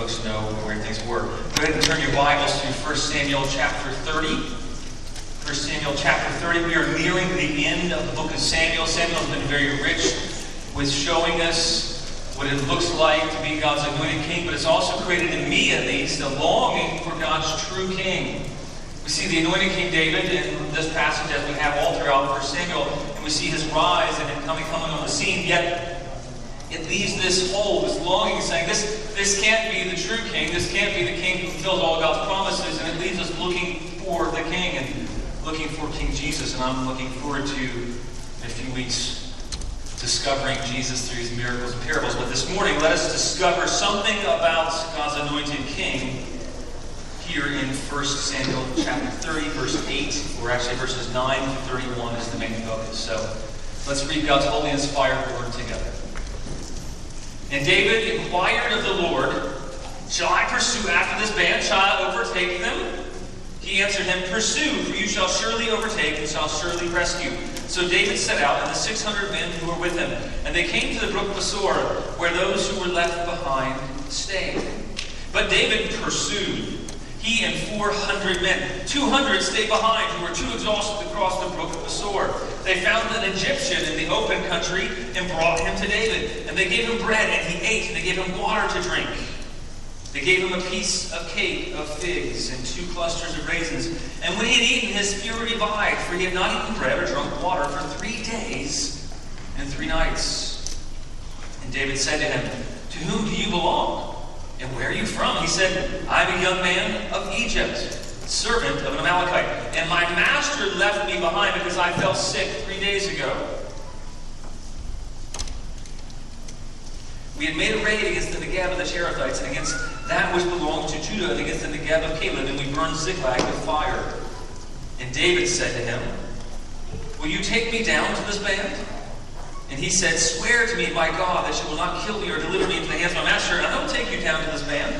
folks know where things were. Go ahead and turn your Bibles to 1 Samuel chapter 30. 1 Samuel chapter 30. We are nearing the end of the book of Samuel. Samuel has been very rich with showing us what it looks like to be God's anointed king, but it's also created in me, at least, a longing for God's true king. We see the anointed King David in this passage as we have all throughout 1 Samuel, and we see his rise and him coming, coming on the scene. Yet it leaves this hole, this longing, saying, this, this can't be the true king. This can't be the king who fulfills all God's promises. And it leaves us looking for the king and looking for King Jesus. And I'm looking forward to, in a few weeks, discovering Jesus through his miracles and parables. But this morning, let us discover something about God's anointed king here in 1 Samuel chapter 30, verse 8, or actually verses 9 to 31 is the main focus. So let's read God's holy inspired word together. And David inquired of the Lord, Shall I pursue after this band? Shall I overtake them? He answered him, Pursue, for you shall surely overtake and shall surely rescue. So David set out, and the six hundred men who were with him. And they came to the brook Besor, where those who were left behind stayed. But David pursued, he and four hundred men. Two hundred stayed behind, who were too exhausted to cross the brook Besor. They found an Egyptian in the open country and brought him to David. And they gave him bread, and he ate, and they gave him water to drink. They gave him a piece of cake of figs and two clusters of raisins. And when he had eaten, his spirit revived, for he had not eaten bread or drunk water for three days and three nights. And David said to him, To whom do you belong? And where are you from? He said, I'm a young man of Egypt servant of an Amalekite. And my master left me behind because I fell sick three days ago. We had made a raid against the Negeb of the Cherethites and against that which belonged to Judah and against the Negeb of Caleb, and we burned Ziklag with fire. And David said to him, Will you take me down to this band? And he said, Swear to me by God that you will not kill me or deliver me into the hands of my master, and I will take you down to this band.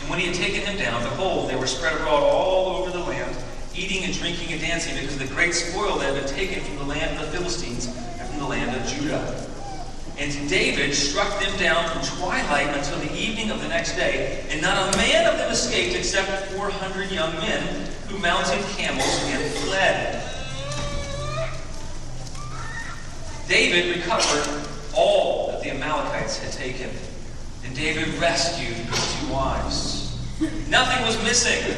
And when he had taken him down, behold, they were spread abroad all over the land, eating and drinking and dancing, because of the great spoil that had been taken from the land of the Philistines and from the land of Judah. And David struck them down from twilight until the evening of the next day, and not a man of them escaped except 400 young men who mounted camels and fled. David recovered all that the Amalekites had taken. And David rescued his two wives. Nothing was missing,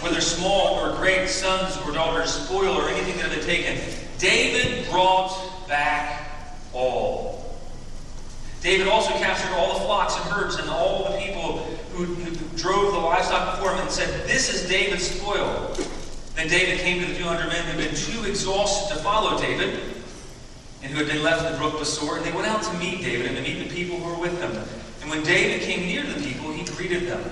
whether small or great, sons or daughters, spoil or anything that had been taken. David brought back all. David also captured all the flocks and herds and all the people who, who drove the livestock before him and said, This is David's spoil. Then David came to the 200 men who had been too exhausted to follow David and who had been left in the brook Besor, and they went out to meet David and to meet the people who were with him. And when David came near the people, he greeted them.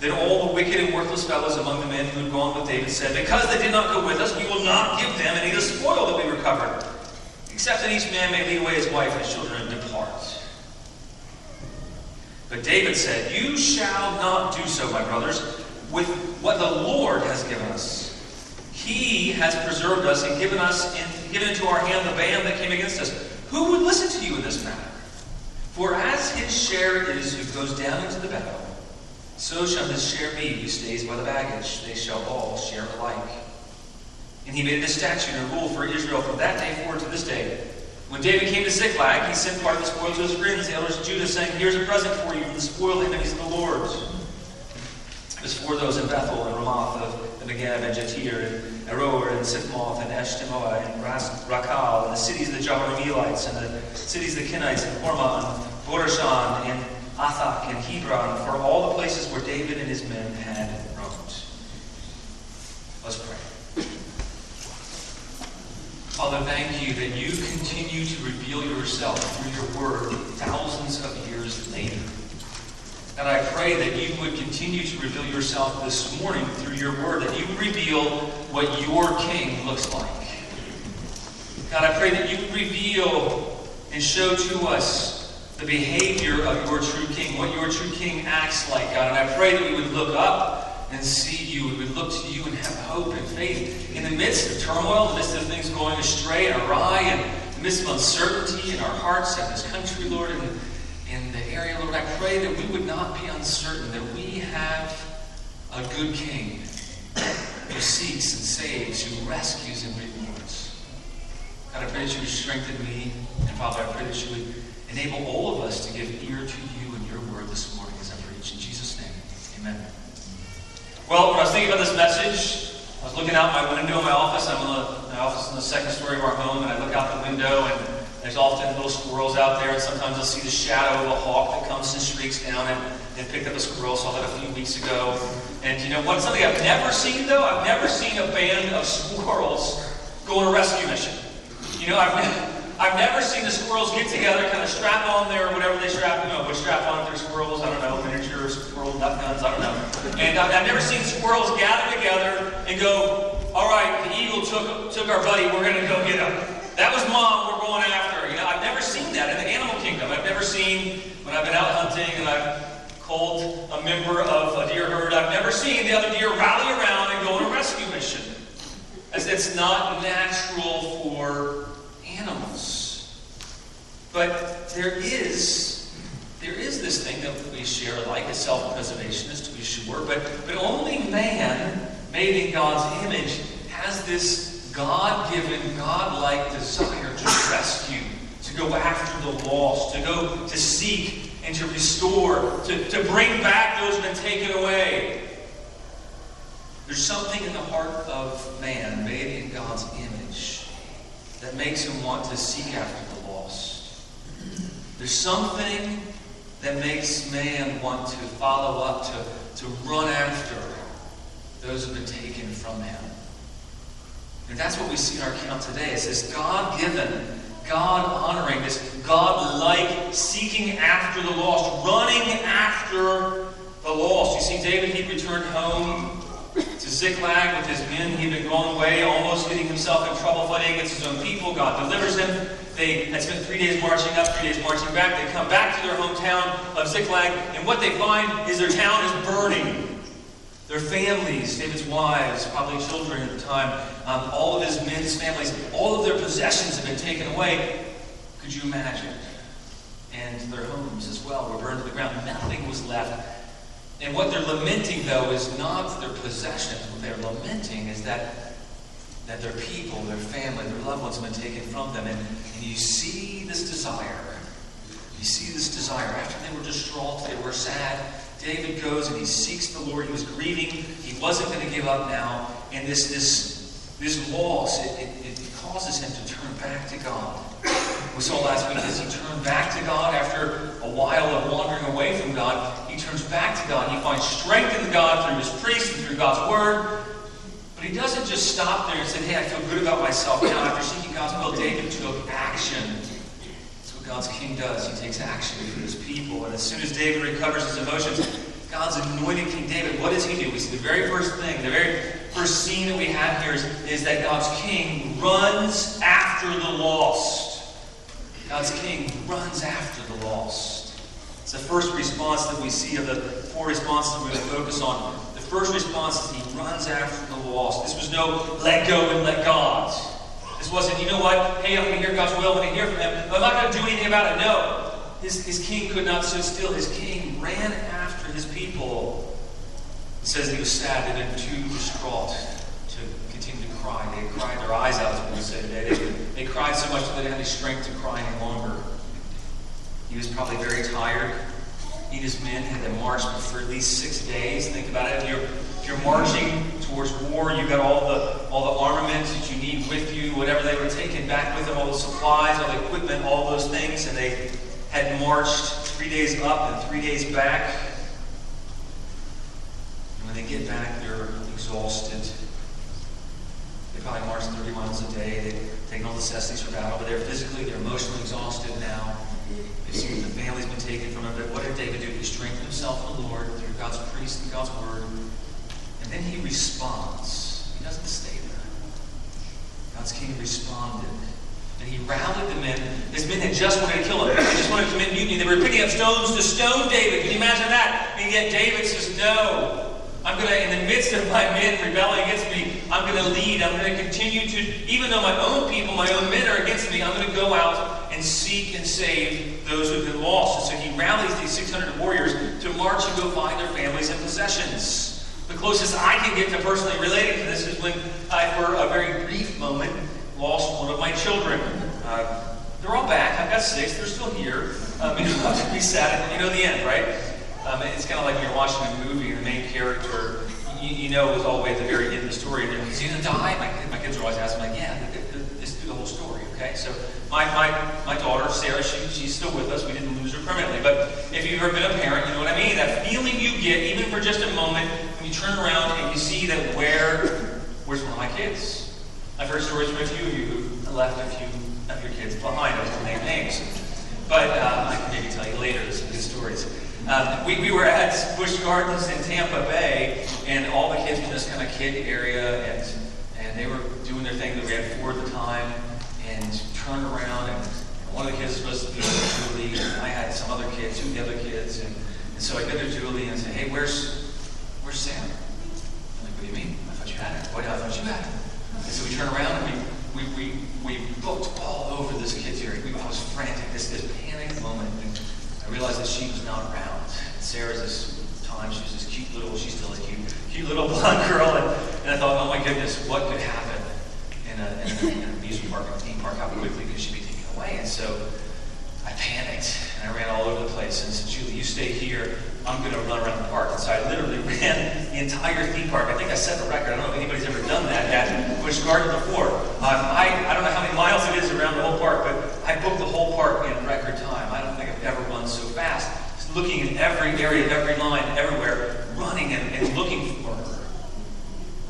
Then all the wicked and worthless fellows among the men who had gone with David said, Because they did not go with us, we will not give them any of the spoil that we recovered, except that each man may lead away his wife and his children and depart. But David said, You shall not do so, my brothers, with what the Lord has given us. He has preserved us and given us and given into our hand the band that came against us. Who would listen to you in this matter? For as his share is who goes down into the battle, so shall his share be who stays by the baggage. They shall all share alike. And he made a statute and rule for Israel from that day forward to this day. When David came to Ziklag, he sent part of the spoil to his friends, the elders of Judah, saying, Here's a present for you from the spoiled enemies of the Lord. It was for those in Bethel and Ramoth of the Negeb and Jattir and Aroer and Siphmoth and Eshtemoa and Racal and the cities of the Jerahmeelites and the cities of the Kenites and Hormah and Borashan and Athach and Hebron for all the places where David and his men had roamed. Let's pray. Father, thank you that you continue to reveal yourself through your word thousands of years later. And I pray that you would continue to reveal yourself this morning through your word, that you would reveal what your king looks like. God, I pray that you would reveal and show to us the behavior of your true king, what your true king acts like, God. And I pray that we would look up and see you, we would look to you and have hope and faith in the midst of turmoil, in the midst of things going astray and awry, and in the midst of uncertainty in our hearts and this country, Lord, and area, Lord, I pray that we would not be uncertain, that we have a good king who seeks and saves, who rescues and rewards. God, I pray that you would strengthen me. And Father, I pray that you would enable all of us to give ear to you and your word this morning as I preach. In Jesus' name, amen. Well, when I was thinking about this message, I was looking out my window in my office. I'm in the, my office in the second story of our home, and I look out the window, and there's often little squirrels out there, and sometimes I'll see the shadow of a hawk that comes and streaks down and, and picked up a squirrel. Saw that a few weeks ago. And you know what? Something I've never seen, though? I've never seen a band of squirrels go on a rescue mission. You know, I've, I've never seen the squirrels get together, kind of strap on their whatever they strap, you know, what strap on if they're squirrels, I don't know, miniature squirrel nut guns, I don't know. And I've, I've never seen squirrels gather together and go, all right, the eagle took, took our buddy, we're going to go get him. That was mom, we're going after. You know, I've never seen that in the animal kingdom. I've never seen, when I've been out hunting and I've called a member of a deer herd, I've never seen the other deer rally around and go on a rescue mission. As it's not natural for animals. But there is, there is this thing that we share like a self-preservationist, to be sure, but, but only man, made in God's image, has this God-given, God-like desire to rescue, go after the lost, to go to seek and to restore, to, to bring back those who have been taken away. There's something in the heart of man, made in God's image, that makes him want to seek after the lost. There's something that makes man want to follow up, to, to run after those who have been taken from him. And that's what we see in our account today. It's this God given, God honoring, this God like seeking after the lost, running after the lost. You see, David, he returned home to Ziklag with his men. He'd been gone away, almost getting himself in trouble fighting against his own people. God delivers him. They had spent three days marching up, three days marching back. They come back to their hometown of Ziklag, and what they find is their town is burning. Their families, David's wives, probably children at the time, um, all of his men's families, all of their possessions have been taken away. Could you imagine? And their homes as well were burned to the ground. Nothing was left. And what they're lamenting, though, is not their possessions. What they're lamenting is that, that their people, their family, their loved ones have been taken from them. And, and you see this desire. You see this desire. After they were distraught, they were sad. David goes and he seeks the Lord. He was grieving. He wasn't going to give up now. And this, this, this loss, it, it, it causes him to turn back to God. We saw last week as he turned back to God after a while of wandering away from God. He turns back to God. He finds strength in God through his priest and through God's word. But he doesn't just stop there and say, hey, I feel good about myself now. After seeking God's will, David took action. God's king does. He takes action for his people. And as soon as David recovers his emotions, God's anointed King David, what does he do? We see the very first thing, the very first scene that we have here is, is that God's king runs after the lost. God's king runs after the lost. It's the first response that we see of the four responses that we're going to focus on. The first response is he runs after the lost. This was no let go and let God. This wasn't, you know what? Hey, I'm going to hear God's will. I'm going to hear from Him. But I'm not going to do anything about it. No. His, his king could not sit still. His king ran after his people. It says he was sad. They'd been too distraught to continue to cry. They cried their eyes out, as we say today. They, they cried so much that they didn't have any strength to cry any longer. He was probably very tired. His men had to march for at least six days. Think about it. If you're if you're marching towards war, you've got all the all the armament that you need with you, whatever they were taking back with them, all the supplies, all the equipment, all those things, and they had marched three days up and three days back. And when they get back, they're exhausted. They probably marched 30 miles a day. They've taken all the necessities for battle, but they're physically, they're emotionally exhausted now. Seen the family's been taken from. But what did David do? He strengthened himself in the Lord through God's priest and God's word. And then he responds. He doesn't stay there. God's king responded. And he rallied the men. His men had just wanted to kill him. They just wanted to commit mutiny. They were picking up stones to stone David. Can you imagine that? And yet David says, No. I'm going to, in the midst of my men rebelling against me, I'm going to lead. I'm going to continue to, even though my own people, my own men are against me, I'm going to go out and seek and save those who've been lost. And so he rallies these 600 warriors to march and go find their families and possessions. The closest I can get to personally relating to this is when I, for a very brief moment, lost one of my children. Uh, they're all back. I've got six. They're still here. Um, it's about to be sad. You know the end, right? Um, it's kind of like when you're watching a movie and the main character, you, you know, is all the way at the very end of the story. And is he going to die? My, my kids are always asking, like, yeah, let's do the whole story, okay? So my, my, my daughter, Sarah, she, she's still with us. We didn't lose her permanently. But if you've ever been a parent, you know what I mean. That feeling you get, even for just a moment, when you turn around and you see that where, where's one of my kids? I've heard stories from a few of you who left a few of your kids behind. I won't name names. But uh, I can maybe tell you later some good stories. Um, we, we were at Busch Gardens in Tampa Bay, and all the kids were in this kind of kid area, and, and they were doing their thing we had four at the time, and turned around, and one of the kids was supposed to be Julie, and I had some other kids, two of the other kids, and, and so I go to Julie and say, hey, where's, where's Sam? I'm like, what do you mean? I thought you had her. What, oh, I thought you had her. And so we turn around, and we, we, we, we booked all over this kid's area. We, I was frantic, this, this panic moment, and I realized that she was not around. Sarah's this time, she was this cute little, she's still a cute, cute little blonde girl. And, and I thought, oh my goodness, what could happen in, a, in, a, in an amusement park, a theme park? How quickly could she be taken away? And so I panicked and I ran all over the place and said, Julie, you stay here. I'm going to run around the park. And so I literally ran the entire theme park. I think I set a record. I don't know if anybody's ever done that at Busch Garden before. Um, I, I don't know how many miles it is around the whole park, but I booked the whole park in record time. I don't think I've ever run so fast looking in every area, every line, everywhere, running and, and looking for her.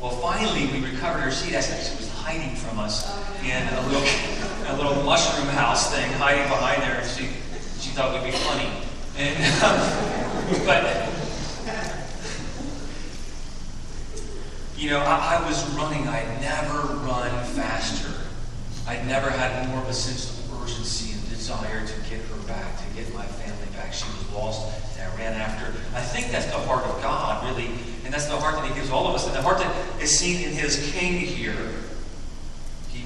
Well, finally, we recovered her seat. She was hiding from us in a little, a little mushroom house thing, hiding behind there. And she, she thought we'd be funny. And, um, but, you know, I, I was running. I'd never run faster. I'd never had more of a sense of urgency and desire to get her back, to get my family back. She was lost, and I ran after. I think that's the heart of God, really, and that's the heart that He gives all of us, and the heart that is seen in His King here.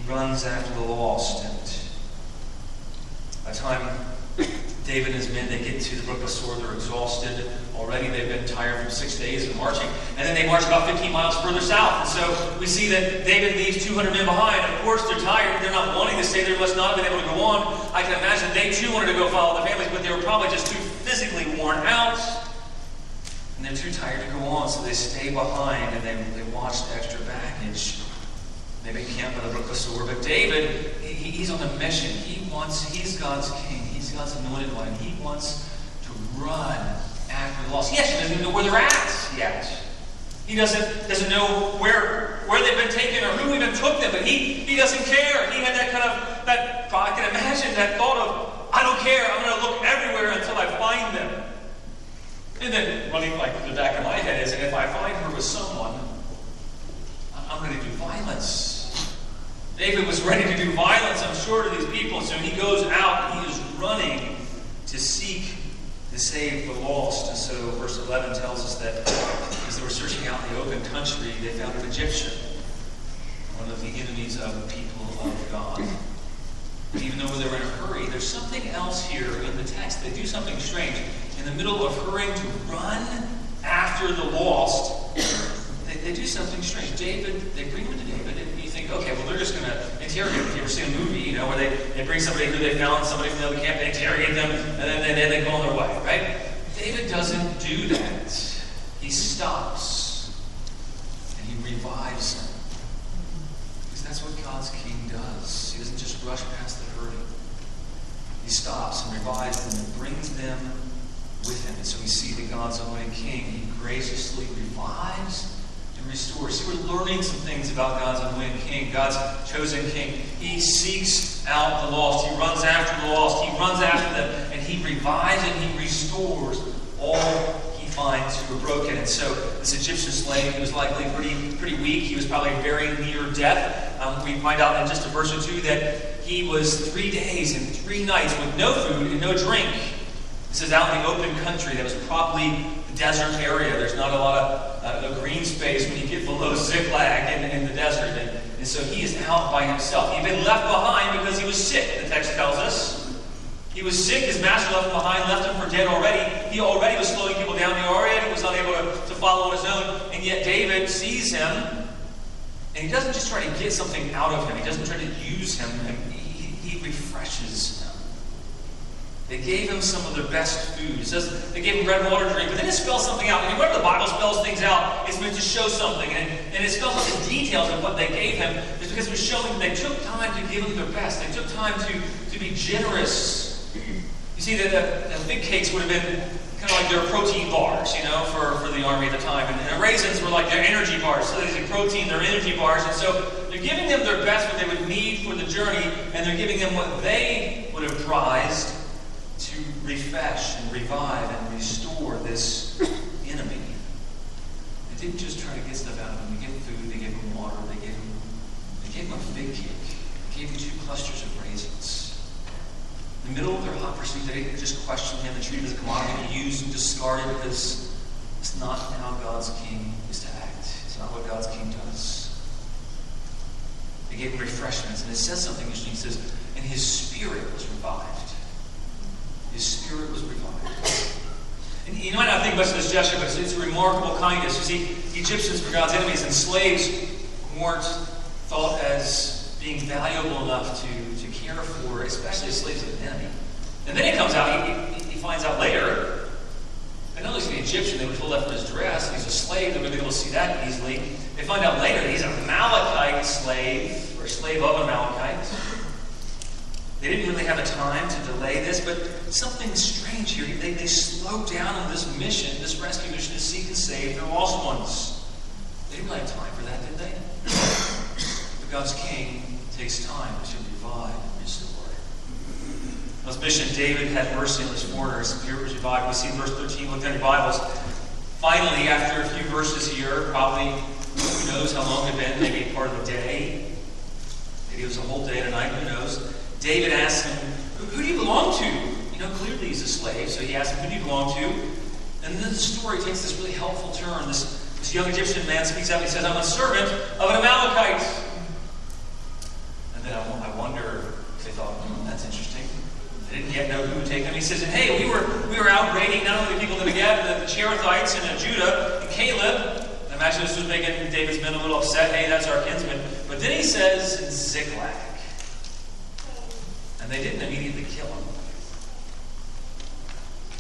Runs after the lost, and by the time David and his men, they get to the brook Besor, they're exhausted already. They've been tired from six days of marching. And then they march about 15 miles further south. And so we see that David leaves 200 men behind. Of course, they're tired. They're not wanting to stay there. Must not have been able to go on. I can imagine they too wanted to go follow the families, but they were probably just too physically worn out. And they're too tired to go on, so they stay behind and they, they watch the extra baggage. They make camp by the brook of Besor. But David, he, he's on a mission. He wants, he's God's king. He's God's anointed one. He wants to run after the lost. Yes, he doesn't even know where they're at yet. He doesn't, doesn't know where, where they've been taken or who even took them, but he, he doesn't care. He had that kind of, that, I can imagine that thought of, I don't care, I'm going to look everywhere until I find them. And then running like the back of my head is, and if I find her with someone, I'm going to do violence. David was ready to do violence, I'm sure, to these people. So he goes out, he is running to seek to save the lost. And so verse 11 tells us that as they were searching out in the open country, they found an Egyptian, one of the enemies of the people of God. But even though they were in a hurry, there's something else here in the text. They do something strange. In the middle of hurrying to run after the lost, they, they do something strange. David, they bring him to David, and okay, well, they're just going to interrogate. If you ever seen a movie, you know, where they, they bring somebody who they found, somebody from the other camp, they interrogate them, and then, and then they go on their way, right? David doesn't do that. He stops, and he revives them. Because that's what God's king does. He doesn't just rush past the hurting. He stops and revives them and brings them with him. And so we see that God's anointed king, he graciously revives and restores. See, we're learning some things about God's anointed king, God's chosen king. He seeks out the lost, he runs after the lost, he runs after them, and he revives and he restores all he finds who are broken. And so this Egyptian slave, he was likely pretty, pretty weak. He was probably very near death. Um, we find out in just a verse or two that he was three days and three nights with no food and no drink. This is out in the open country. That was probably desert area. There's not a lot of uh, green space when you get below Ziklag in, in the desert. And, and so he is out by himself. He'd been left behind because he was sick, the text tells us. He was sick. His master left him behind, left him for dead already. He already was slowing people down. He already was unable to, to follow on his own. And yet David sees him, and he doesn't just try to get something out of him. He doesn't try to use him. He, he refreshes him. They gave him some of their best food. It says they gave him bread water drink, but then it spells something out. And whenever the Bible spells things out, it's meant to show something. And, and it spells out the details of what they gave him. It's because it was showing they took time to give him their best. They took time to, to be generous you see, the, the, the big cakes would have been kind of like their protein bars, you know, for, for the army at the time. And the raisins were like their energy bars. So these are protein, their energy bars. And so they're giving them their best, what they would need for the journey, and they're giving them what they would have prized to refresh and revive and restore this enemy. They didn't just try to get stuff out of him. They gave him food, they gave him water, they gave him, they gave them a fig cake, they gave him two clusters of raisins. In the middle of their hot pursuit, they didn't just question him and treat him as a commodity, to used and discarded because it's not how God's king is to act. It's not what God's king does. They gave him refreshments, and it says something interesting. It says, and his spirit was revived. His spirit was revived. And you might not think much of this gesture, but it's, a remarkable kindness. You see, Egyptians were God's enemies, and slaves weren't thought as being valuable enough to to care for, especially the slaves of an enemy. And then he comes out, he, he, finds out later, and not only is he an Egyptian, they were told that from his dress, he's a slave, they're going to be able to see that easily. They find out later that he's a Amalekite slave, or slave of an Amalekite. They didn't really have a time to delay this, but something strange here. They, they slow down on this mission, this rescue mission to seek and save their lost ones. They didn't really have time for that, did they? but God's king takes time to revive and restore. on his mission, David had mercy on his foreigners. Spirit was revived. We see verse 13, look at your Bibles. Finally, after a few verses here, probably who knows how long it had been, maybe part of the day. Maybe it was a whole day and a night, who knows. David asks him, Who do you belong to? You know, clearly he's a slave, so he asks him, Who do you belong to? And then the story takes this really helpful turn. This, this young Egyptian man speaks up and he says, I'm a servant of an Amalekite. And then I, I wonder if they thought, hmm, that's interesting. They didn't yet know who would take them. He says, hey, we were, we were out raiding not only the people that we but the Cherethites and Judah and Caleb. I imagine this was making David's men a little upset. Hey, that's our kinsman. But then he says, Ziklag. They didn't immediately kill him.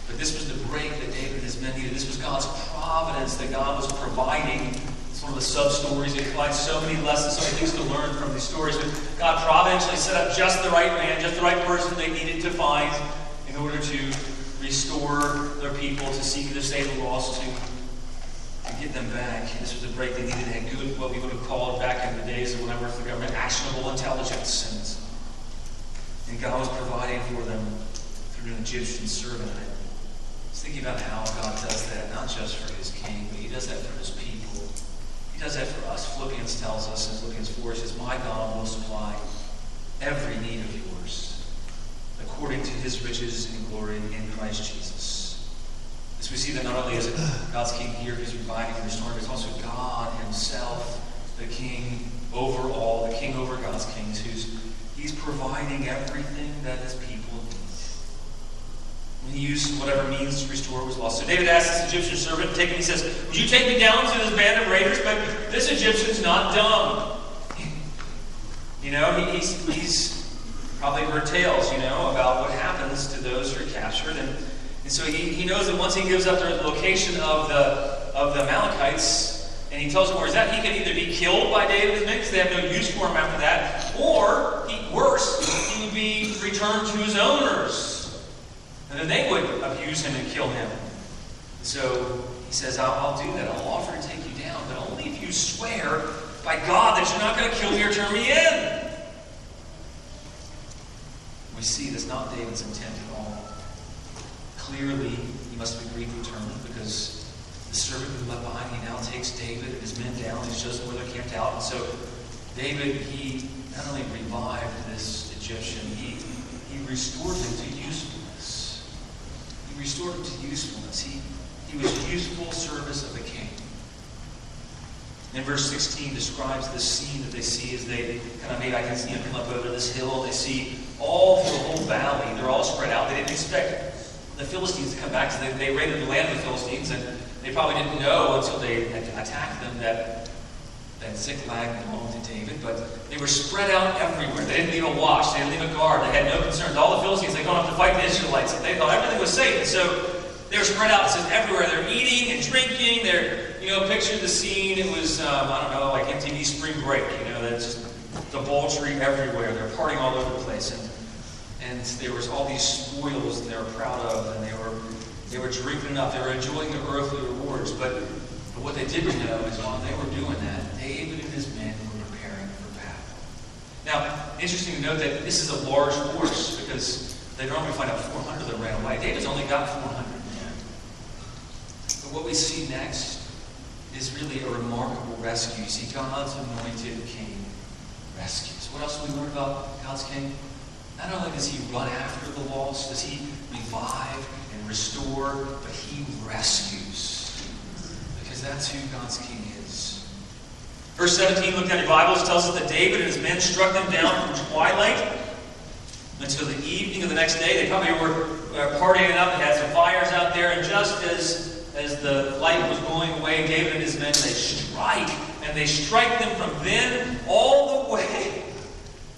But this was the break that David and his men needed. This was God's providence that God was providing it's one of the sub stories. It provides so many lessons, so many things to learn from these stories. But God providentially set up just the right man, just the right person they needed to find in order to restore their people, to seek to save the lost, to, to get them back. This was a break they needed. They had good, what we would have called back in the days of when I worked for the government, actionable intelligence. And God was providing for them through an Egyptian servant. I was thinking about how God does that, not just for his king, but he does that for his people He does that for us. Philippians tells us in Philippians 4, it says, My God will supply every need of yours according to his riches and glory in Christ Jesus. As we see that not only is it God's King here who's reviving and restoring, but it's also God himself, the King over all, the King over God's kings, who's he's providing everything that his people need. And he used whatever means to restore what was lost. So David asks this Egyptian servant to take him. He says, Would you take me down to this band of raiders? But this Egyptian's not dumb. You know, he, he's, he's probably heard tales, you know, about what happens to those who are captured. And, and so he, he knows that once he gives up the location of the, of the Amalekites, and he tells them where he's at, he can either be killed by David and his men because they have no use for him after that, or, worse, he would be returned to his owners. And then they would abuse him and kill him. So he says, I'll, I'll do that. I'll offer to take you down, but only if you swear by God that you're not going to kill me or turn me in. We see that's not David's intent at all. Clearly, he must agreed to return because the servant who left behind, he now takes David and his men down. He shows them where they're camped out. And so David, he not only revived this Egyptian, he, he restored him to usefulness He restored him to usefulness. He, he was useful service of the king. In verse 16 describes the scene that they see as they kind of maybe I can see know, come up over this hill. They see all through the whole valley. They're all spread out. They didn't expect the Philistines to come back, so they, they raided the land of the Philistines, and they probably didn't know until they attacked them that that Ziklag belonged to David, but they were spread out everywhere. They didn't leave a watch, they didn't leave a guard, they had no concerns. All the Philistines, they don't have to fight the Israelites. They thought everything was safe. And so they were spread out, it everywhere. They're eating and drinking. They're, you know, picture the scene. It was, um, I don't know, like MTV Spring Break. You know, that's just debauchery everywhere. They're partying all over the place. And, and there was all these spoils that they were proud of, and they were, they were drinking up. They were enjoying the earthly rewards. But but what they didn't know is while they were doing that, David and his men were preparing for battle. Now, interesting to note that this is a large force because they normally find out 400 of them ran away. David's only got 400 men. But what we see next is really a remarkable rescue. You see, God's anointed king rescues. What else do we learn about God's king? Not only does he run after the lost, does he revive and restore, but he rescues Because that's who God's king is. Verse 17, look at your Bibles, tells us that David and his men struck them down from twilight until the evening of the next day. They probably were uh, partying up. They had some fires out there. And just as, as the light was going away, David and his men, they strike. And they strike them from then all the way,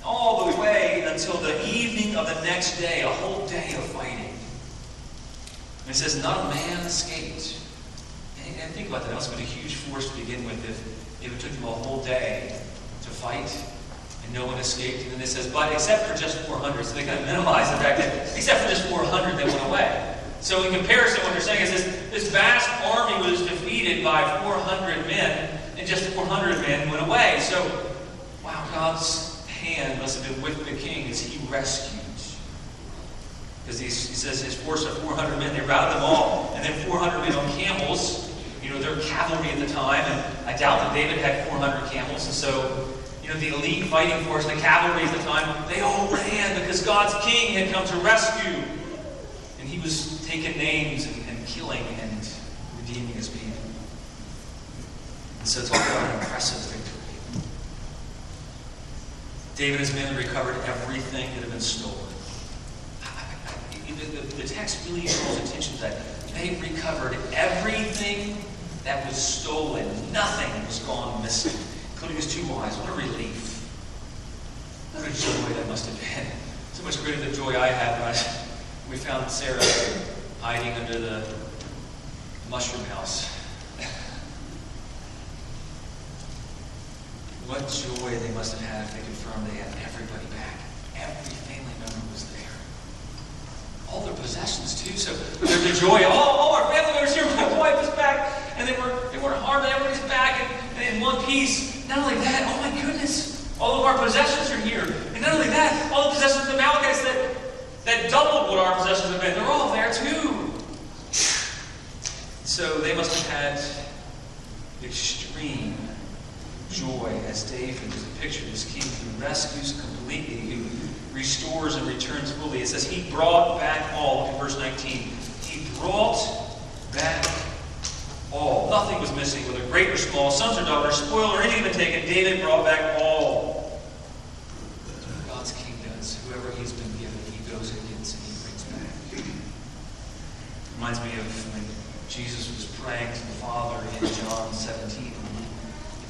all the way until the evening of the next day, a whole day of fighting. And it says, not a man escaped. And think about that. That must have been a huge force to begin with if, it took them a whole day to fight and no one escaped. And then it says, but except for just 400. So they kind of minimize the fact that except for just 400, they went away. So in comparison, what they're saying is this, this vast army was defeated by 400 men, and just 400 men went away. So, wow, God's hand must have been with the king as he rescued. Because he says his force of 400 men, they routed them all, and then 400 men on camels you know, their cavalry at the time, and I doubt that David had 400 camels, and so, you know, the elite fighting force, the cavalry at the time, they all ran because God's king had come to rescue. And he was taking names and, and killing and redeeming his people. And so talk about an impressive victory. David and his men recovered everything that had been stolen. The, the, the text really draws attention to that. They recovered everything that was stolen. Nothing was gone missing, including his two wives. What a relief. What a joy that must have been. So much greater than joy I had when I, we found Sarah hiding under the mushroom house. what joy they must have had if they confirmed they had everybody back. Every family member was there. All their possessions, too. So their joy, all, all our family members here, my wife is back and they weren't, they harmed, and everybody's back and, and in one piece. Not only that, oh my goodness, all of our possessions are here. And not only that, all the possessions of the Amalekites that, that doubled what our possessions have been, they're all there too. So they must have had extreme joy as David is a picture of this king who rescues completely, who restores and returns fully. It says he brought back all. Look at verse 19. He brought back all. Nothing was missing, whether great or small, sons or daughters, spoiled or anything taken. David brought back all. God's king does. Whoever he's been given, he goes and gets and he brings back. Reminds me of when Jesus was praying to the Father in John 17.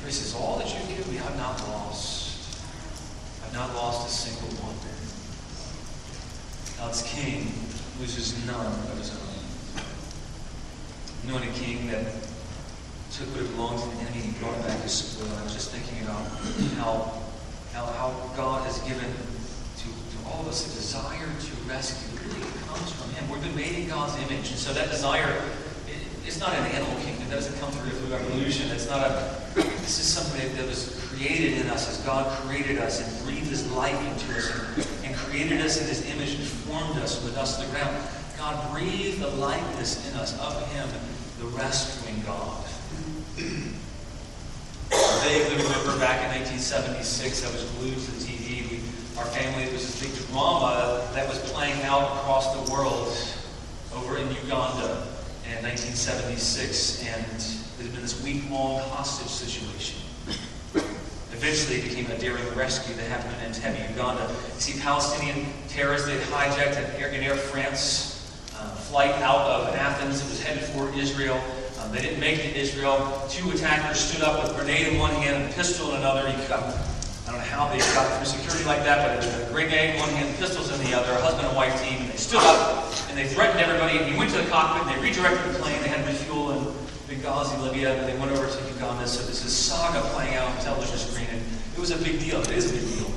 He says, All that you've given me, I've not lost. I've not lost a single one. God's king loses none of his own anointed king that took what belonged to the enemy and brought it back as spoil. I was just thinking about how, how, how God has given to, to all of us a desire to rescue. It really comes from Him. We've been made in God's image. And so that desire, it, it's not an animal kingdom. That doesn't come through, evolution. It's not a, this is something that was created in us as God created us and breathed His life into us and, and created us in His image and formed us with us to the ground. God breathed the likeness in us of Him the rescuing God. I vaguely remember back in 1976, I was glued to the TV. We, our family, it was this big drama that was playing out across the world over in Uganda in 1976, and it had been this week-long hostage situation. Eventually it became a daring rescue that happened in Entebbe, Uganda. You see, Palestinian terrorists, they hijacked an Air, an Air France flight out of Athens. It was headed for Israel. Um, they didn't make it to Israel. Two attackers stood up with grenade in one hand and a pistol in another. You I don't know how they got through security like that, but a grenade in one hand, pistols in the other, a husband and wife team, and they stood up and they threatened everybody. And he went to the cockpit and they redirected the plane. They had refuel in Benghazi, Libya, and they went over to Uganda. So this is saga playing out on television screen, and it was a big deal. It is a big deal.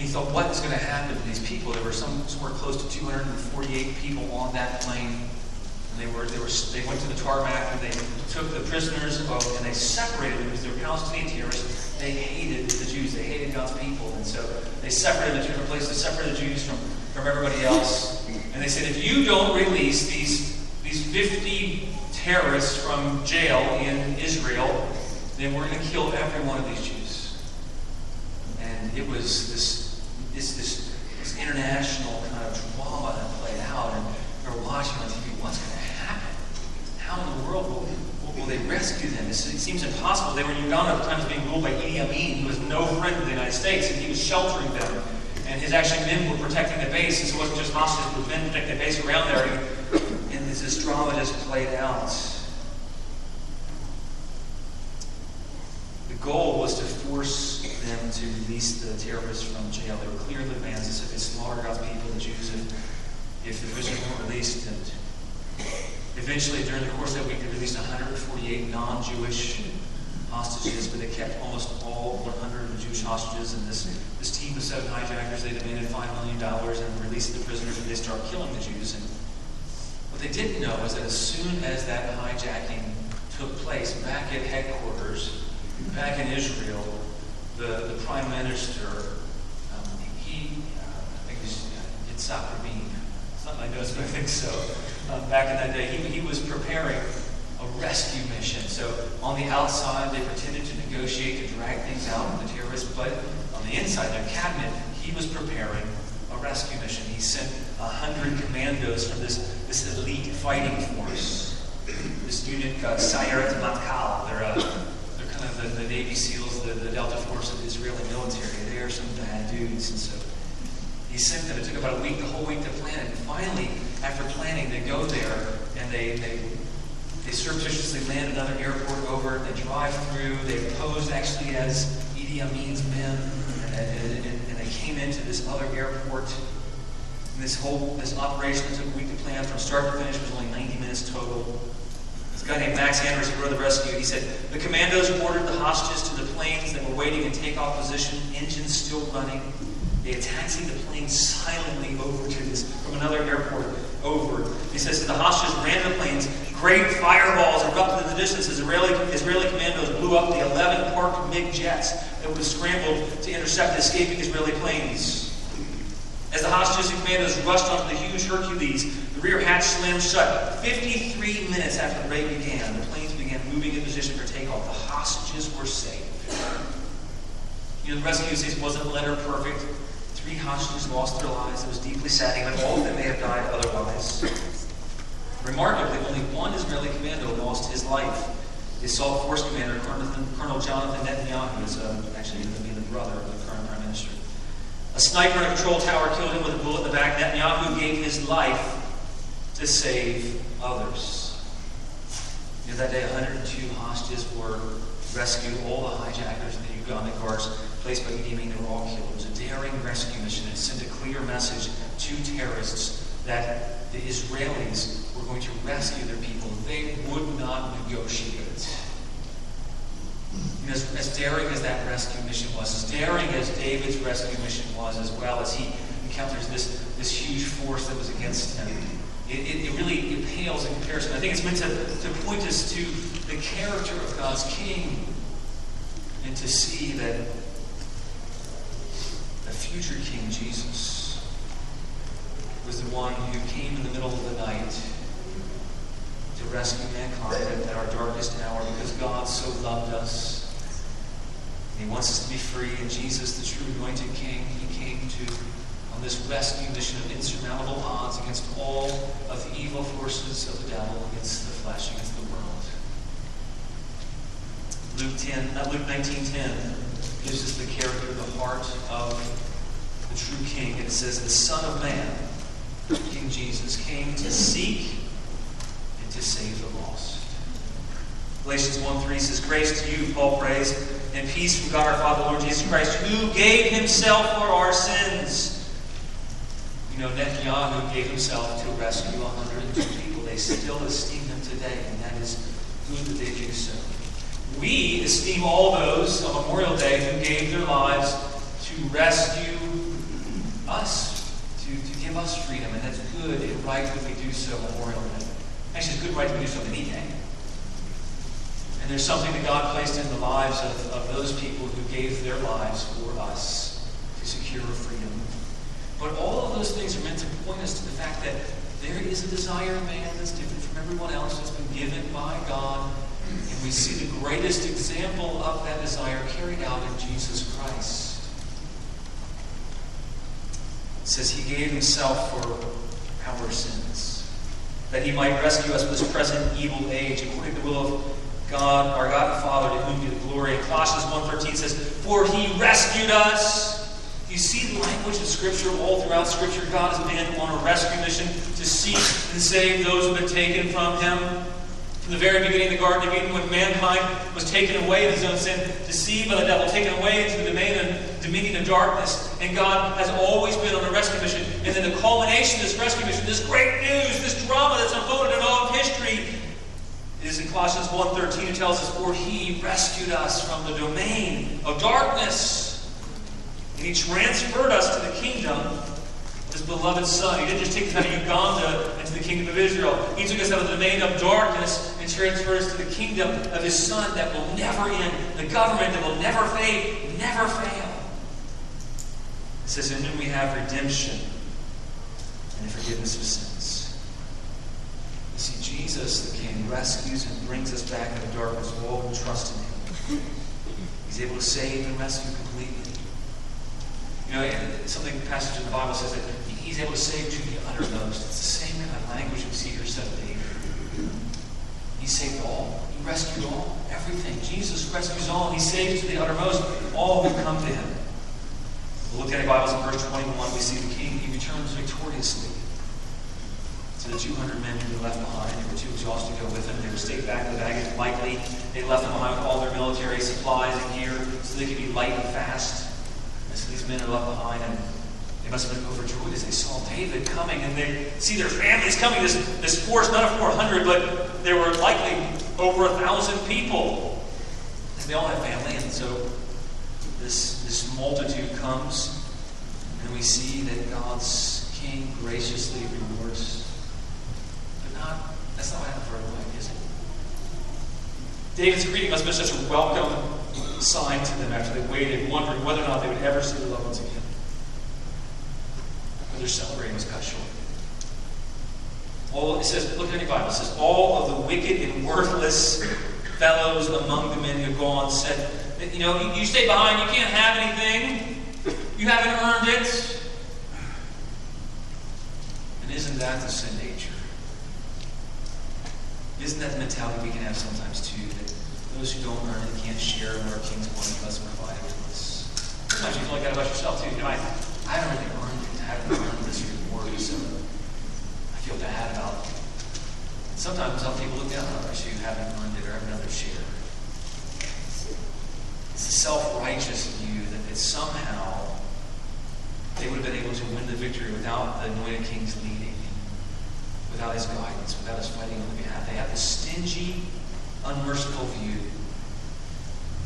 And he thought, what is going to happen to these people? There were some, somewhere close to 248 people on that plane. And they were, they were, they went to the tarmac and they took the prisoners and they separated them because they were Palestinian terrorists. They hated the Jews. They hated God's people. And so they separated the different places, separated the Jews from, from everybody else. And they said, if you don't release these, these 50 terrorists from jail in Israel, then we're going to kill every one of these Jews. And it was this international kind of drama that played out. And we are watching on TV, what's going to happen? how in the world will, will, will they rescue them? it seems impossible. They were in Uganda at the time being ruled by Idi Amin, who was no friend of the United States, and he was sheltering them. And his actually men were protecting the base. So it wasn't just hostages, but men protecting the base around there. And, and this drama just played out. The goal was to force them to release the terrorists from jail. They were clear the advance. They said they slaughter God's people, the Jews, if, if the prisoners weren't released. And Eventually, during the course of that week, they released 148 non-Jewish hostages, but they kept almost all 100 Jewish hostages. And this, this team of seven hijackers, they demanded $5 million and released the prisoners, and they start killing the Jews. And what they didn't know is that as soon as that hijacking took place back at headquarters, back in Israel, the, the prime minister, um, he, uh, I think it's, uh, Yitzhak Rabin, it's not my but I think so um, back in that day, he, he was preparing a rescue mission. So on the outside, they pretended to negotiate to drag things out with the terrorists, but on the inside, their cabinet, he was preparing a rescue mission. He sent a hundred commandos from this, this elite fighting force. This unit, uh, Sayeret Matkal, they're, of the, the Navy SEALs, the, the Delta Force of the Israeli military. They are some bad dudes, and so he sent them. It took about a week, the whole week to plan it. And finally, after planning, they go there and they, they, they surreptitiously land another airport over. They drive through. They posed actually as Idi Amin's men. And, and, and they came into this other airport. And this whole this operation took a week to plan from start to finish was only 90 minutes total. Guy named Max Anders, who the rescue, he said, The commandos ordered the hostages to the planes that were waiting in takeoff position, engines still running. They taxied the plane silently over to this, from another airport over. He says, the hostages ran the planes. Great fireballs erupted in the distance as Israeli, Israeli commandos blew up the 11 parked MiG jets that have scrambled to intercept the escaping Israeli planes. As the hostages and commandos rushed onto the huge Hercules, the rear hatch slammed shut. 53 minutes after the raid began, the planes began moving in position for takeoff. The hostages were safe. You know, the rescue season wasn't letter perfect. Three hostages lost their lives. It was deeply saddening, but all of them may have died otherwise. Remarkably, only one Israeli commando lost his life. The assault force commander, Colonel Jonathan Netanyahu, is uh, actually going to be the brother of the current prime minister. A sniper in a control tower killed him with a bullet in the back. Netanyahu gave his life to save others. You know, that day, 102 hostages were rescued. All the hijackers and the Uganda guards placed by Idi Amin, were all killed. It was a daring rescue mission that sent a clear message to terrorists that the Israelis were going to rescue their people. They would not negotiate. As, as daring as that rescue mission was, as daring as David's rescue mission was, as well as he encounters this, this huge force that was against him, it, it, it, really it pales in comparison. I think it's meant to, to point us to the character of God's King and to see that the future King Jesus was the one who came in the middle of the night to rescue mankind at our darkest hour because God so loved us. And he wants us to be free. And Jesus, the true anointed King, he came to on this rescue mission of insurmountable odds against all of the evil forces of the devil, against the flesh, against the world. Luke 10, uh, Luke 19:10 gives us the character, the heart of the true king. And it says, the Son of Man, King Jesus, came to seek and to save the lost. Galatians 1 3 says, Grace to you, Paul prays, and peace from God our Father, Lord Jesus Christ, who gave himself for our sins. You know, Netanyahu gave himself to rescue 102 people. They still esteem him today, and that is good that they do so. We esteem all those on Memorial Day who gave their lives to rescue us, to, to give us freedom, and that's good and right that we do so Memorial Day. Actually, it's good right that we do so any day. And there's something that God placed in the lives of, of those people who gave their lives for us to secure freedom. But all of those things are meant to point us to the fact that there is a desire in man that's different from everyone else that's been given by God. And we see the greatest example of that desire carried out in Jesus Christ. It says he gave himself for our sins, that he might rescue us from this present evil age, according to the will of God, our God and Father, to whom be the glory. And Colossians 1.13 says, For he rescued us. You see the language of Scripture all throughout Scripture. God has been on a rescue mission to seek and save those who have been taken from him. From the very beginning of the Garden of Eden, when mankind was taken away in his own sin, deceived by the devil, taken away into the domain and dominion of darkness. And God has always been on a rescue mission. And then the culmination of this rescue mission, this great news, this drama that's unfolded in all of history, is in Colossians 1.13 tells us, For he rescued us from the domain of darkness. And he transferred us to the kingdom of his beloved Son. He didn't just take us out of Uganda into the kingdom of Israel. He took us out of the domain of darkness and transferred us to the kingdom of his Son that will never end, the government that will never fade, never fail. It says, In whom we have redemption and the forgiveness of sins. You see, Jesus, the rescues and brings us back out of darkness all who trust in Him. He's able to save and rescue completely. You know, something passage in the Bible says that He's able to save to the uttermost. It's the same kind of language we see here said of David. He saved all. He rescued all. Everything. Jesus rescues all. He saves to the uttermost all who come to Him. We'll look at the Bibles in verse 21. We see the King. He returns victoriously to the 200 men who were left behind. They were too exhausted to go with them. They were stayed back with the baggage. Likely, they left them behind with all their military supplies and gear so they could be light and fast. And so these men are left behind, and they must have been overjoyed as they saw David coming, and they see their families coming. This, this force, not a 400, but there were likely over a thousand people. And they all had family, and so this, this multitude comes, and we see that God's King graciously rewards not, that's not what happened for everybody, is it? David's greeting must have been such a welcome sign to them after they waited, wondering whether or not they would ever see their loved ones again. But their celebrating was cut short. All, it says, look at your Bible, it says, all of the wicked and worthless fellows among the men who have gone said, you know, you, you stay behind, you can't have anything. You haven't earned it. And isn't that the sin nature? Isn't that the mentality we can have sometimes too? Those who don't earn and can't share in our King's money because provided to us. Sometimes you feel like that about yourself too. You know, I, I haven't really earned it. I haven't earned this reward, so I feel bad about it. Sometimes some people look down on others who haven't earned it or have another share. It's the self-righteous view that, somehow they would have been able to win the victory without the anointed king's leading without his guidance, without his fighting on their behalf. They have this stingy, unmerciful view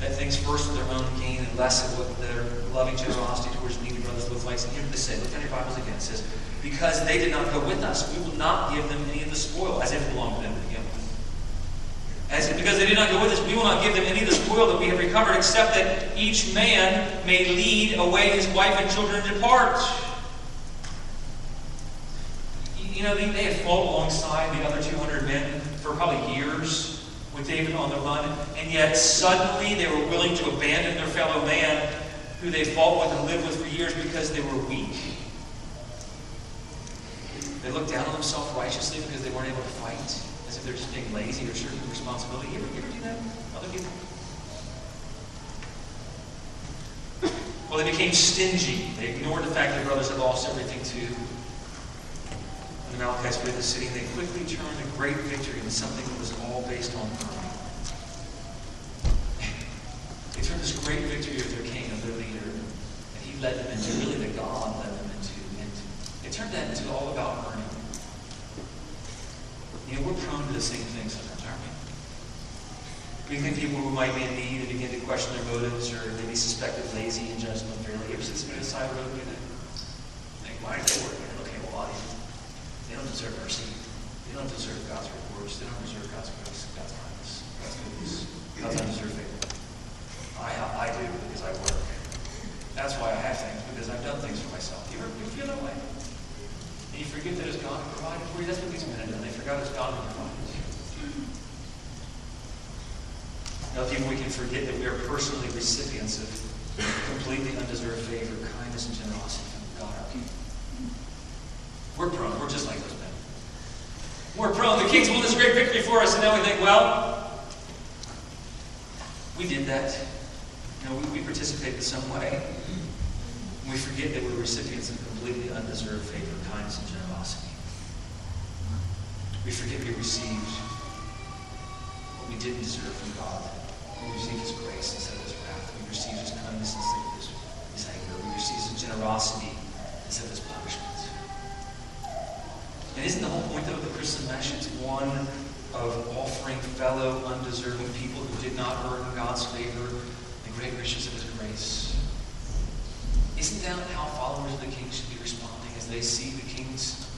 that thinks first of their own gain and less of what their loving generosity towards needy brothers looks like. And here they say, look at your Bibles again. It says, because they did not go with us, we will not give them any of the spoil, as if it belonged to them to begin with. As if, because they did not go with us, we will not give them any of the spoil that we have recovered, except that each man may lead away his wife and children and depart. You know, they, they had fought alongside the other 200 men for probably years with David on the run, and yet suddenly they were willing to abandon their fellow man who they fought with and lived with for years because they were weak. They looked down on themselves righteously because they weren't able to fight, as if they're just being lazy or shirking responsibility. You ever, you ever do that other people? Well, they became stingy. They ignored the fact their brothers had lost everything to. And the Amalekites in the city, and they quickly turned a great victory into something that was all based on earning. They turned this great victory of their king, of their leader, and he led them into really that God led them into. And they turned that into all about earning. You know, we're prone to the same thing sometimes, aren't we? We think people who might be in need and begin to question their motives or maybe suspected lazy and judge them ever the side of the road do that? Think, why are they working? Okay, well, they don't deserve mercy. They don't deserve God's rewards. They don't deserve God's grace, God's kindness, God's goodness, God's undeserved favor. I, I do because I work. That's why I have things, because I've done things for myself. You ever you feel that way? And you forget that it's God who provided for you? That's what these men have done. They forgot it's God who provided. Now, people, we can forget that we are personally recipients of completely undeserved favor, kindness, and generosity from God our King. We're prone. We're just like those men. We're prone. The King's won this great victory for us, and now we think, well, we did that. You know, we, we participated in some way. We forget that we're recipients of completely undeserved favor, kindness, and generosity. We forget we received what we didn't deserve from God. We received His grace instead of His wrath. We received His kindness instead of his anger. We received His generosity instead of His punishment. And isn't the whole point of the Christian message one of offering fellow undeserving people who did not earn God's favor the great riches of His grace? Isn't that how followers of the King should be responding as they see the King's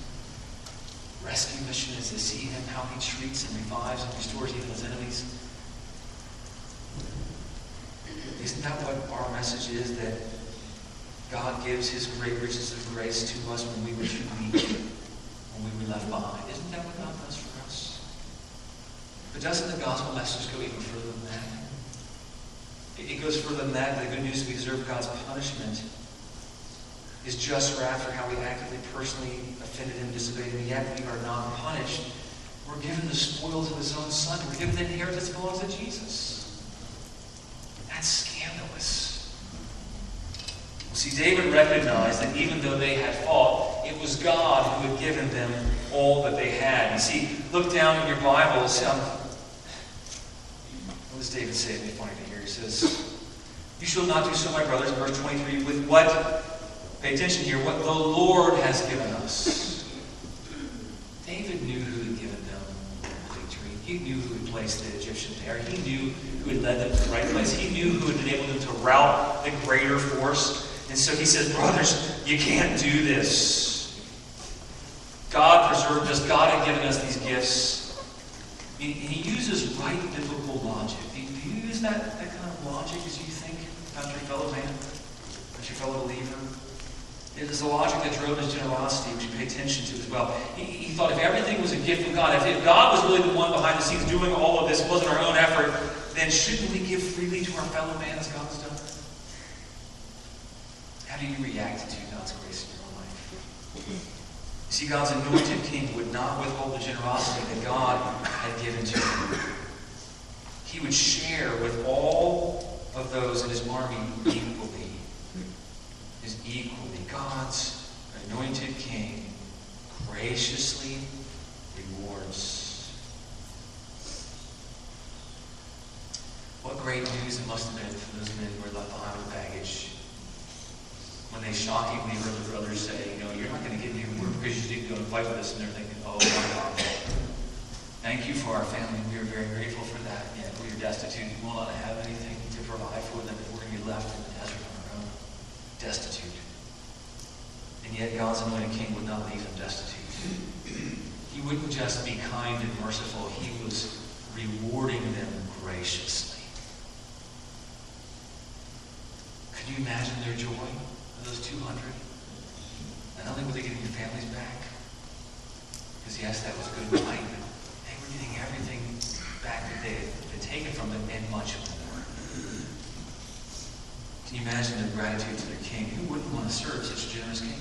rescue mission, as they see Him, how He treats and revives and restores even His enemies? Isn't that what our message is? That God gives His great riches of grace to us when we were too weak, left behind. Isn't that what God does for us? But doesn't the gospel message go even further than that? It goes further than that. The good news we deserve God's punishment is just wrath for how we actively, personally offended Him, disobeyed Him, yet we are not punished. We're given the spoils of His own Son. We're given the inheritance that belongs to Jesus. That's scandalous. See, David recognized that even though they had fought, it was God who had given them all that they had. You see, look down in your Bibles. Um, what does David say? It'd be funny to hear. He says, You shall not do so, my brothers, verse 23, with what, pay attention here, what the Lord has given us. David knew who had given them victory. He knew who had placed the Egyptian there. He knew who had led them to the right place. He knew who had enabled them to rout the greater force. And so he says, Brothers, you can't do this. God preserved us. God had given us these gifts. He, he uses right biblical logic. Do you use that, that kind of logic as you think about your fellow man, about your fellow believer? It is the logic that drove his generosity, which you pay attention to as well. He, he thought if everything was a gift from God, if, if God was really the one behind the scenes doing all of this, wasn't our own effort, then shouldn't we give freely to our fellow man as God has done? How do you react to God's grace in your life? See, God's anointed king would not withhold the generosity that God had given to him. He would share with all of those in his army equally. Is equally. God's anointed king graciously rewards. What great news it must have been for those men who were left behind with baggage. When they shockingly heard the brothers say, you know, you're not going to get any reward because you didn't go and fight with us. And they're thinking, oh my God. Thank you for our family. We are very grateful for that. Yet we are destitute. We will not have anything to provide for them. We're going to be left in the desert on our own. Destitute. And yet God's anointed king would not leave them destitute. He wouldn't just be kind and merciful. He was rewarding them graciously. Could you imagine their joy those 200? Not only were they getting their families back, because yes, that was good right, but they were getting everything back that they had taken from them and much more. Can you imagine their gratitude to their king? Who wouldn't want to serve such a generous king?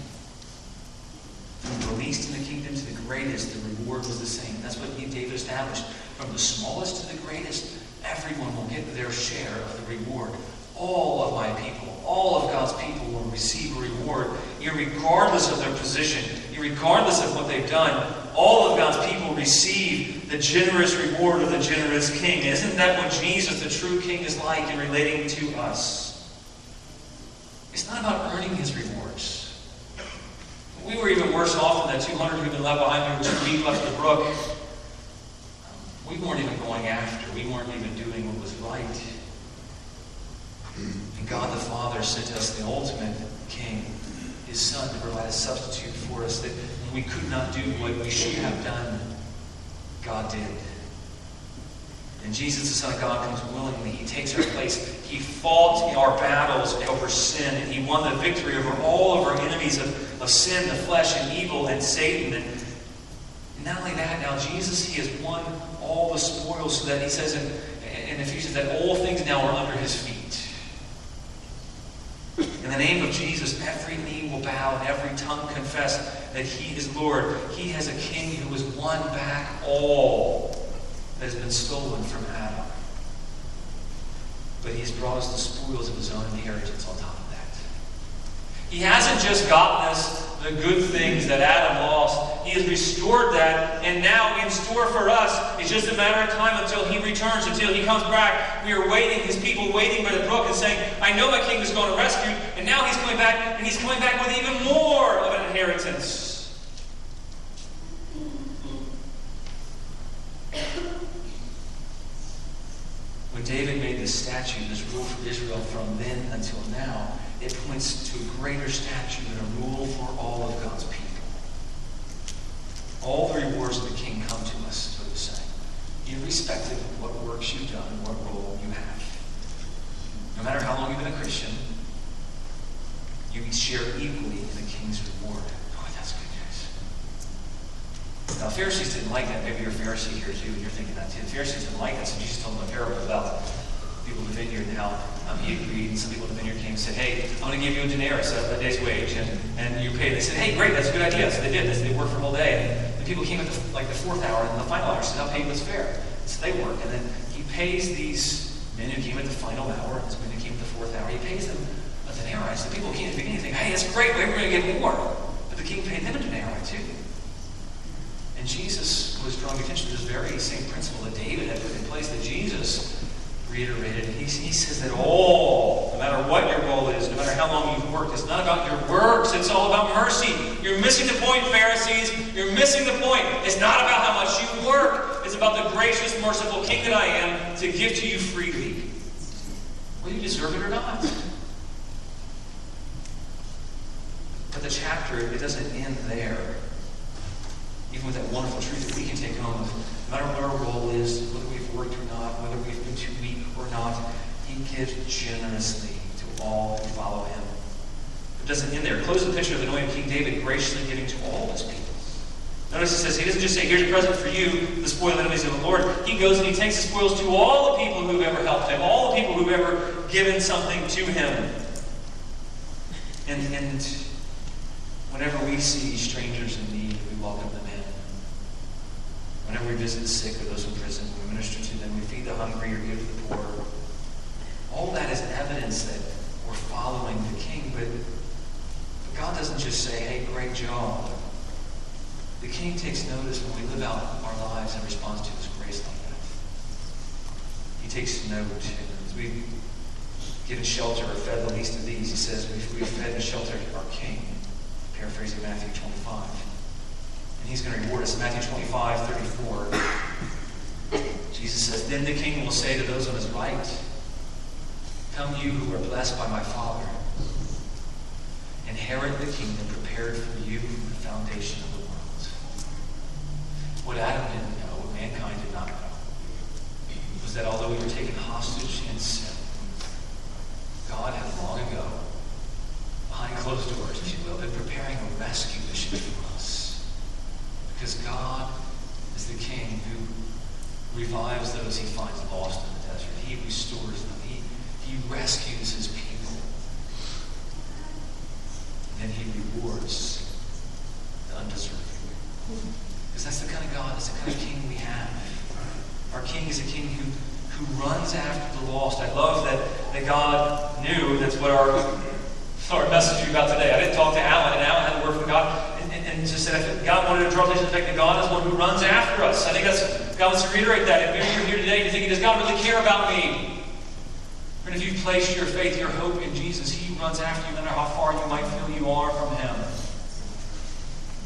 From the least in the kingdom to the greatest, the reward was the same. That's what David established. From the smallest to the greatest, everyone will get their share of the reward. all of my people, all of God's people will receive a reward, regardless of their position, regardless of what they've done. All of God's people receive the generous reward of the generous king. Isn't that what Jesus, the true king, is like in relating to us? It's not about earning his rewards. We were even worse off than that 200 who'd been left behind. We were too weak left the brook. We weren't even going after. We weren't even doing what was right. And God the Father sent us the ultimate King, His Son, to provide a substitute for us that when we could not do what we should have done, God did. And Jesus, the Son of God, comes willingly. He takes our place. He fought our battles over sin, and He won the victory over all of our enemies of, of sin, the flesh, and evil, and Satan. And not only that, now Jesus, He has won all the spoils so that He says in, in Ephesians that all things now are under His feet. In the name of Jesus, every knee will bow and every tongue confess that He is Lord. He has a King who has won back all that has been stolen from Adam. But He has brought us the spoils of His own inheritance on top of that. He hasn't just gotten us the good things that Adam lost. He has restored that, and now in store for us, it's just a matter of time until he returns, until he comes back. We are waiting, his people waiting by the brook and saying, I know my king is going to rescue, and now he's coming back, and he's coming back with even more of an inheritance. When David made this statue, this rule for Israel from then until now, it points to a greater statute and a rule for all of God's people. All the rewards of the king come to us, so to say, irrespective of what works you've done and what role you have. No matter how long you've been a Christian, you share equally in the king's reward. Oh, that's good news. Now, Pharisees didn't like that. Maybe you're a Pharisee here too, and you're thinking that too. The Pharisees didn't like that, so Jesus told them a parable about people in the vineyard and how um, he agreed. And some people in the vineyard came and said, Hey, I'm going to give you a denarius, a, a day's wage, and, and you pay. They said, Hey, great, that's a good idea. So they did this. They worked for a whole day. And the people came at the, like the fourth hour and the final hour said, I'll pay you what's fair. So they work. And then he pays these men who came at the final hour, and men who came at the fourth hour, he pays them a denarius. The people can't think anything. Hey, that's great. We're going to get more. But the king paid them a denarius too. And Jesus was drawing attention to this very same principle that David had put in place, that Jesus reiterated. He, he says that all, no matter what your goal is, no matter how long you've worked, it's not about your works, it's all about mercy. You're missing the point, Pharisees. You're missing the point. It's not about how much you work, it's about the gracious, merciful King that I am to give to you freely. Whether you deserve it or not. But the chapter, it doesn't end there. Even with that wonderful truth that we can take home, no matter what our role is, we've worked or not, whether we've been too weak or not, He gives generously to all who follow Him. It doesn't end there. Close the picture of the King David graciously giving to all His people. Notice he says, he doesn't just say, here's a present for you, the spoiled enemies of the Lord. He goes and he takes the spoils to all the people who've ever helped him, all the people who've ever given something to him. And, and whenever we see strangers in need, we welcome them in. Whenever we visit the sick or those in prison, we minister to them, we feed the hungry or give to the poor. All that is evidence that we're following the King, but, but God doesn't just say, hey, great job. The King takes notice when we live out our lives in response to His grace like that. He takes note. As we've given shelter or fed the least of these, He says, we've, fed and sheltered our King. Paraphrasing Matthew 25. And He's going to reward us. Matthew 25, 34, Jesus says, Then the King will say to those on His right, Come you who are blessed by my Father. Inherit the kingdom prepared for you from the foundation of the world. What Adam didn't know, what mankind did not know, was that although we were taken hostage in sin, God had long ago, behind closed doors, if you will, been preparing a rescue mission for us. Because God is the King who revives those he finds lost in the desert. He restores them. He, he rescues his people. And he rewards the undeserving. Because that's the kind of God, that's the kind of king we have. Our king is a king who, who runs after the lost. I love that, that God knew. That's what our, our message is about today. I didn't talk to Alan, and Alan had a word from God, and, and, and just said God wanted to draw attention to the fact that God is one who runs after us. I think that's God wants to reiterate that. If maybe you're here today you're thinking, does God really care about me? And if you've placed your faith, your hope in Jesus, He runs after you no matter how far you might feel you are from Him.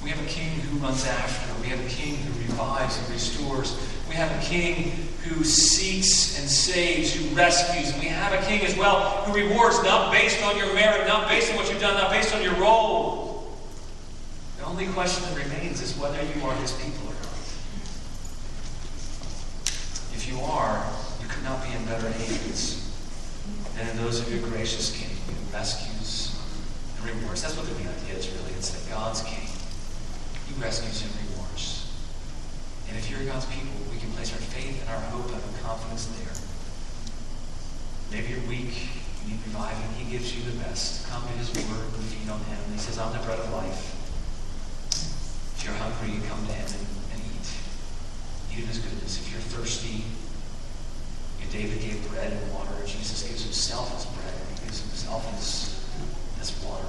We have a king who runs after. We have a king who revives and restores. We have a king who seeks and saves, who rescues. And we have a king as well who rewards, not based on your merit, not based on what you've done, not based on your role. The only question that remains is whether you are his people or not. If you are, you could not be in better hands than in those of your gracious king who rescues and rewards. That's what the main idea is, really. It's that God's king. He rescues and rewards. And if you're God's people, we can place our faith and our hope and our confidence there. Maybe you're weak, you need reviving. He gives you the best. Come to his word and feed on him. He says, I'm the bread of life. If you're hungry, you come to him and, and eat. Eat his goodness. If you're thirsty, if David gave bread and water. Jesus gives himself as bread. He gives himself as, as water.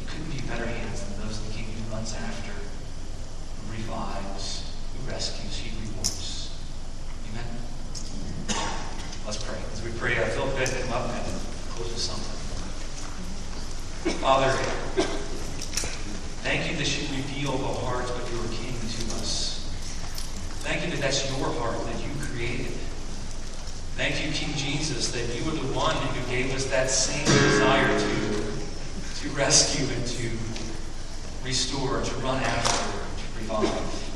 You couldn't be better hands than those the king who runs after, who revives, who rescues, he rewards. Amen? Let's pray. As we pray, I feel good to come up and close with something. Father, thank you that you reveal the heart of your king to us. Thank you that that's your heart that you created. Thank you, King Jesus, that you were the one who gave us that same desire to, to rescue and to restore, to run after, to revive.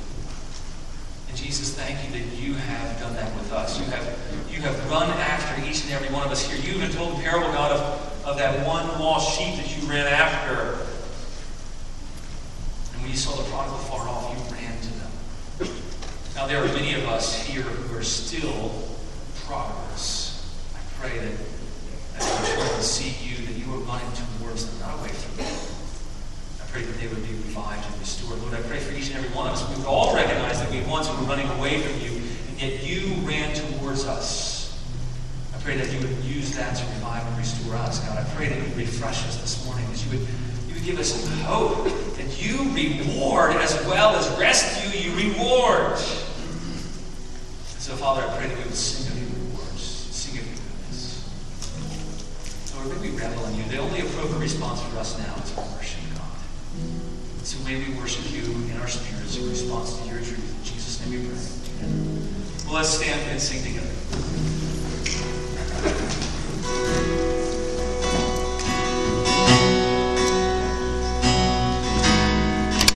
And Jesus, thank you that you have done that with us. You have, you have run after each and every one of us here. You even told the parable, God, of, of that one lost sheep that you ran after. Saw the prodigal far off, you ran to them. Now, there are many of us here who are still progress. I pray that as our children see you, that you are running towards them, not away from them. I pray that they would be revived and restored. Lord, I pray for each and every one of us. We would all recognize that we once were running away from you, and yet you ran towards us. I pray that you would use that to revive and restore us, God. I pray that you would refresh us this morning, that you would, you give us hope, that you reward as well as rescue, you reward. So, Father, I pray that we would sing of you. Lord, may we revel in you. The only appropriate response for us now is to worship God. So may we worship you in our spirits in response to your truth. In Jesus' name we pray. Well, let's stand and sing together.